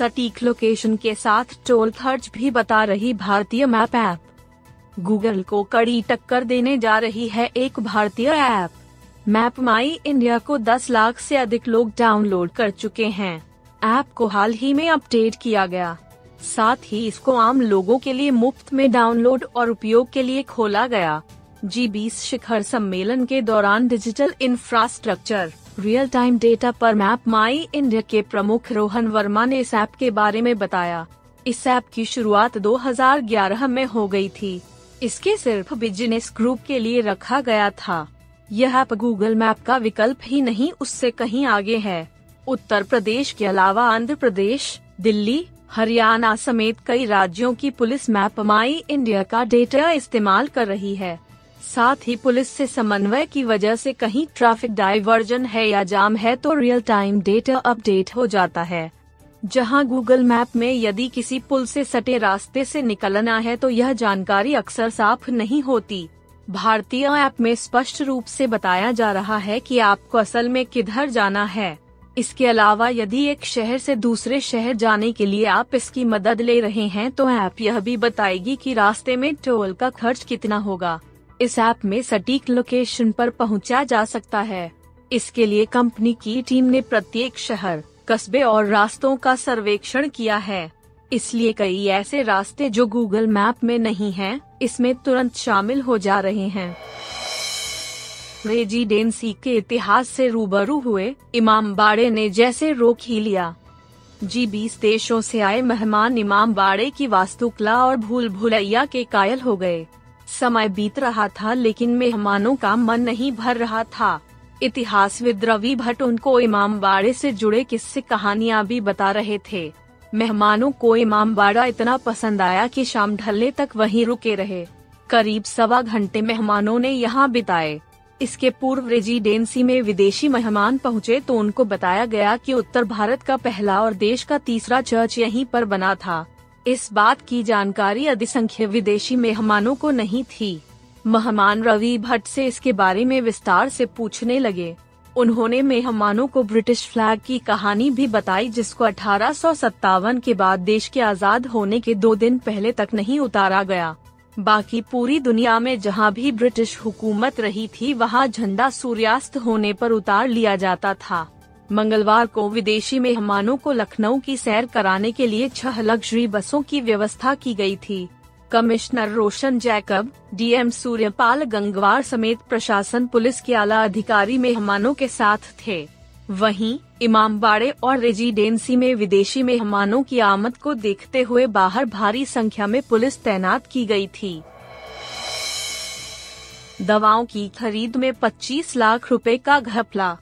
सटीक लोकेशन के साथ टोल खर्च भी बता रही भारतीय मैप ऐप गूगल को कड़ी टक्कर देने जा रही है एक भारतीय ऐप मैप माई इंडिया को 10 लाख से अधिक लोग डाउनलोड कर चुके हैं. ऐप को हाल ही में अपडेट किया गया. साथ ही इसको आम लोगों के लिए मुफ़्त में डाउनलोड और उपयोग के लिए खोला गया. जी बीस शिखर सम्मेलन के दौरान digital infrastructure real time data पर मैप माई इंडिया के प्रमुख रोहन वर्मा ने इस ऐप के बारे में बताया। इस ऐप की शुरुआत 2011 में हो गई थी। इसके सिर्फ़ बिज़नेस ग्रुप के लिए रखा गया था। यह ऐप गूगल मैप का विकल्प ही नहीं, उससे कहीं आगे है। उत्तर प्रदेश के अलावा आंध्र प्रदेश, दिल्ली, हरियाणा समेत कई राज्यों की पुलिस मैप माई इंडिया का डेटा इस्तेमाल कर रही है। साथ ही पुलिस से समन्वय की वजह से कहीं ट्रैफ़िक डाइवर्जन है या जाम है तो रियल टाइम डेटा अपडेट हो जाता है। जहाँ गूगल मैप में यदि किसी पुल से सटे रास्ते से निकलना है तो यह जानकारी अक्सर साफ़ नहीं होती। भारतीय ऐप में स्पष्ट रूप से बताया जा रहा है कि आपको असल में किधर जाना है। इसके अलावा यदि एक शहर से दूसरे शहर जाने के लिए आप इसकी मदद ले रहे हैं तो ऐप यह भी बताएगी कि रास्ते में टोल का खर्च कितना होगा। इस ऐप में सटीक लोकेशन पर पहुँचा जा सकता है। इसके लिए कंपनी की टीम ने प्रत्येक शहर कस्बे और रास्तों का सर्वेक्षण किया है। इसलिए कई ऐसे रास्ते जो गूगल मैप में नहीं हैं, इसमें तुरंत शामिल हो जा रहे हैं। रेजिडेंसी के इतिहास से रूबरू हुए इमाम बाड़े ने जैसे रोक ही लिया। जी बीस देशों से आए मेहमान इमाम बाड़े की वास्तुकला और भूल भुलैया के कायल हो गए। समय बीत रहा था लेकिन मेहमानों का मन नहीं भर रहा था। इतिहासविद रवि भट्ट उनको इमाम बाड़े से जुड़े किस्से कहानियाँ भी बता रहे थे। मेहमानों को इमाम बाड़ा इतना पसंद आया कि शाम ढलने तक वहीं रुके रहे। करीब सवा घंटे मेहमानों ने यहाँ बिताए। इसके पूर्व रेजिडेंसी में विदेशी मेहमान पहुँचे तो उनको बताया गया कि उत्तर भारत का पहला और देश का तीसरा चर्च यहीं पर बना था। इस बात की जानकारी अधिसंख्य विदेशी मेहमानों को नहीं थी। मेहमान रवि भट्ट से इसके बारे में विस्तार से पूछने लगे। उन्होंने मेहमानों को ब्रिटिश फ्लैग की कहानी भी बताई, जिसको अठारह सौ सत्तावन के बाद देश के आज़ाद होने के दो दिन पहले तक नहीं उतारा गया। बाकी पूरी दुनिया में जहाँ भी ब्रिटिश हुकूमत रही थी, वहाँ झंडा सूर्यास्त होने पर उतार लिया जाता था। मंगलवार को विदेशी मेहमानों को लखनऊ की सैर कराने के लिए छह लग्जरी बसों की व्यवस्था की गई थी। कमिश्नर रोशन जैकब, डीएम सूर्यपाल गंगवार समेत प्रशासन पुलिस के आला अधिकारी मेहमानों के साथ थे। वहीं इमाम बाड़े और रेजिडेंसी में विदेशी मेहमानों की आमद को देखते हुए बाहर भारी संख्या में पुलिस तैनात की गई थी। दवाओं की खरीद में 25 लाख रुपए का घपला।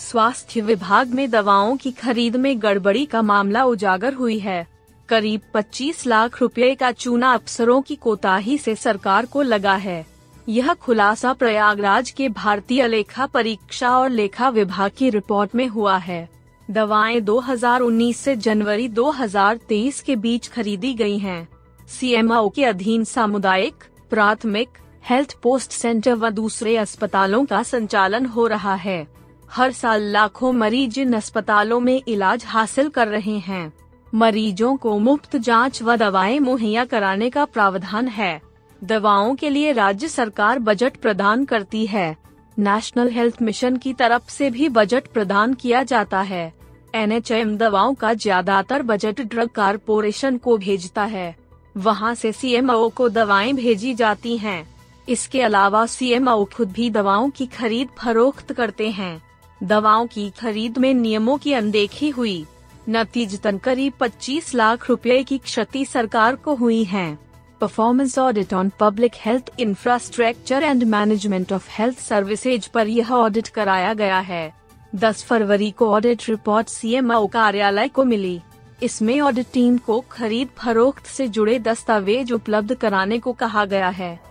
स्वास्थ्य विभाग में दवाओं की खरीद में गड़बड़ी का मामला उजागर हुई है। करीब 25 लाख रुपए का चूना अफसरों की कोताही से सरकार को लगा है। यह खुलासा प्रयागराज के भारतीय लेखा परीक्षा और लेखा विभाग की रिपोर्ट में हुआ है। दवाएँ 2019 से जनवरी 2023 के बीच खरीदी गई हैं। सीएमओ के अधीन सामुदायिक, प्राथमिक, हेल्थ पोस्ट सेंटर व दूसरे अस्पतालों का संचालन हो रहा है। हर साल लाखों मरीज़ इन अस्पतालों में इलाज हासिल कर रहे हैं। मरीजों को मुफ़्त जाँच व दवाएँ मुहैया कराने का प्रावधान है। दवाओं के लिए राज्य सरकार बजट प्रदान करती है। नेशनल हेल्थ मिशन की तरफ़ से भी बजट प्रदान किया जाता है। एनएचएम दवाओं का ज़्यादातर बजट ड्रग कारपोरेशन को भेजता है। वहाँ से सीएमओ को दवाएँ भेजी जाती हैं। इसके अलावा सीएमओ खुद भी दवाओं की खरीद फरोख्त करते हैं। दवाओं की खरीद में नियमों की अनदेखी हुई। नतीजतन करीब 25 लाख रुपए की क्षति सरकार को हुई है। Performance audit on public health infrastructure and management of health services पर यह ऑडिट कराया गया है। 10 फरवरी को ऑडिट रिपोर्ट सीएमओ कार्यालय को मिली। इसमें ऑडिट टीम को खरीद फरोख्त से जुड़े दस्तावेज़ उपलब्ध कराने को कहा गया है।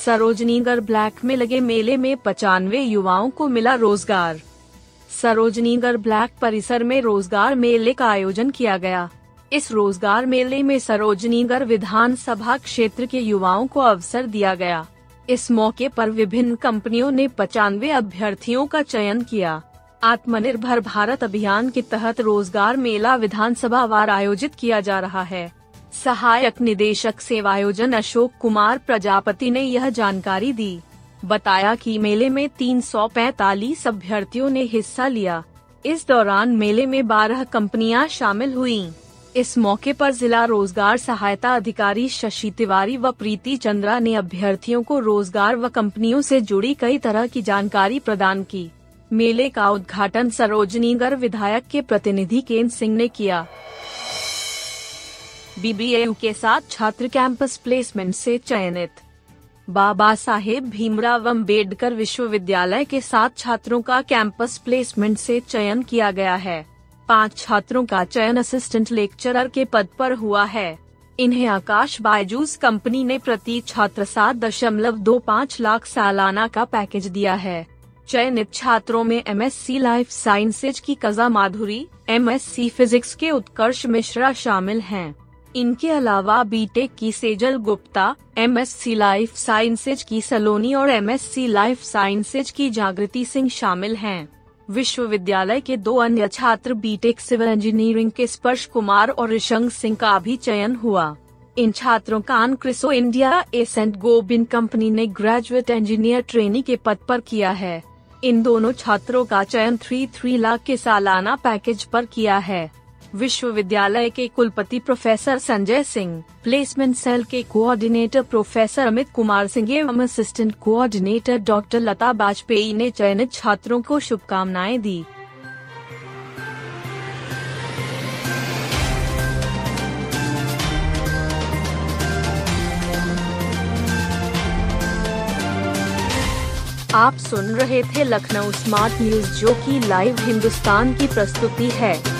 सरोजनीगढ़ ब्लैक में लगे मेले में पचानवे युवाओं को मिला रोज़गार। सरोजनीगढ़ ब्लैक परिसर में रोज़गार मेले का आयोजन किया गया। इस रोज़गार मेले में सरोजनीगढ़ विधानसभा क्षेत्र के युवाओं को अवसर दिया गया। इस मौके पर विभिन्न कंपनियों ने पचानवे अभ्यर्थियों का चयन किया। आत्मनिर्भर भारत अभियान के तहत रोज़गार मेला विधानसभा वार आयोजित किया जा रहा है। सहायक निदेशक सेवायोजन अशोक कुमार प्रजापति ने यह जानकारी दी। बताया कि मेले में 345 अभ्यर्थियों ने हिस्सा लिया। इस दौरान मेले में 12 कंपनियाँ शामिल हुईं। इस मौके पर जिला रोज़गार सहायता अधिकारी शशि तिवारी व प्रीति चंद्रा ने अभ्यर्थियों को रोज़गार व कंपनियों से जुड़ी कई तरह की जानकारी प्रदान की। मेले का उद्घाटन सरोजनीगढ़ विधायक के प्रतिनिधि केंद्र सिंह ने किया। बीबीएयू के साथ छात्र कैंपस प्लेसमेंट से चयनित। बाबा साहेब भीमराव अंबेडकर विश्वविद्यालय के सात छात्रों का कैंपस प्लेसमेंट से चयन किया गया है। पाँच छात्रों का चयन असिस्टेंट लेक्चरर के पद पर हुआ है। इन्हें आकाश बायजूस कंपनी ने प्रति छात्र सात दशमलव दो पाँच लाख सालाना का पैकेज दिया है। चयनित छात्रों में एमएससी लाइफ साइंसेज की कजा माधुरी एमएससी फिजिक्स के उत्कर्ष मिश्रा शामिल हैं। इनके अलावा बीटेक की Sejal Gupta MSc life sciences की सलोनी और एमएससी लाइफ साइंसेज की जागृति सिंह शामिल हैं। विश्वविद्यालय के दो अन्य छात्र बीटेक सिविल इंजीनियरिंग के स्पर्श कुमार और ऋषंग सिंह का भी चयन हुआ। इन छात्रों का क्रिसो इंडिया एसेंट गोबिन कंपनी ने ग्रेजुएट इंजीनियर ट्रेनिंग के पद पर किया है। इन दोनों छात्रों का चयन थ्री थ्री लाख के सालाना पैकेज पर किया है। विश्वविद्यालय के कुलपति professor Sanjay Singh, placement cell के कोऑर्डिनेटर प्रोफेसर अमित कुमार सिंह एवं assistant coordinator doctor Lata Bajpai ने चयनित छात्रों को शुभकामनाएँ दी। आप सुन रहे थे लखनऊ स्मार्ट न्यूज़, जो की लाइव हिंदुस्तान की प्रस्तुति है।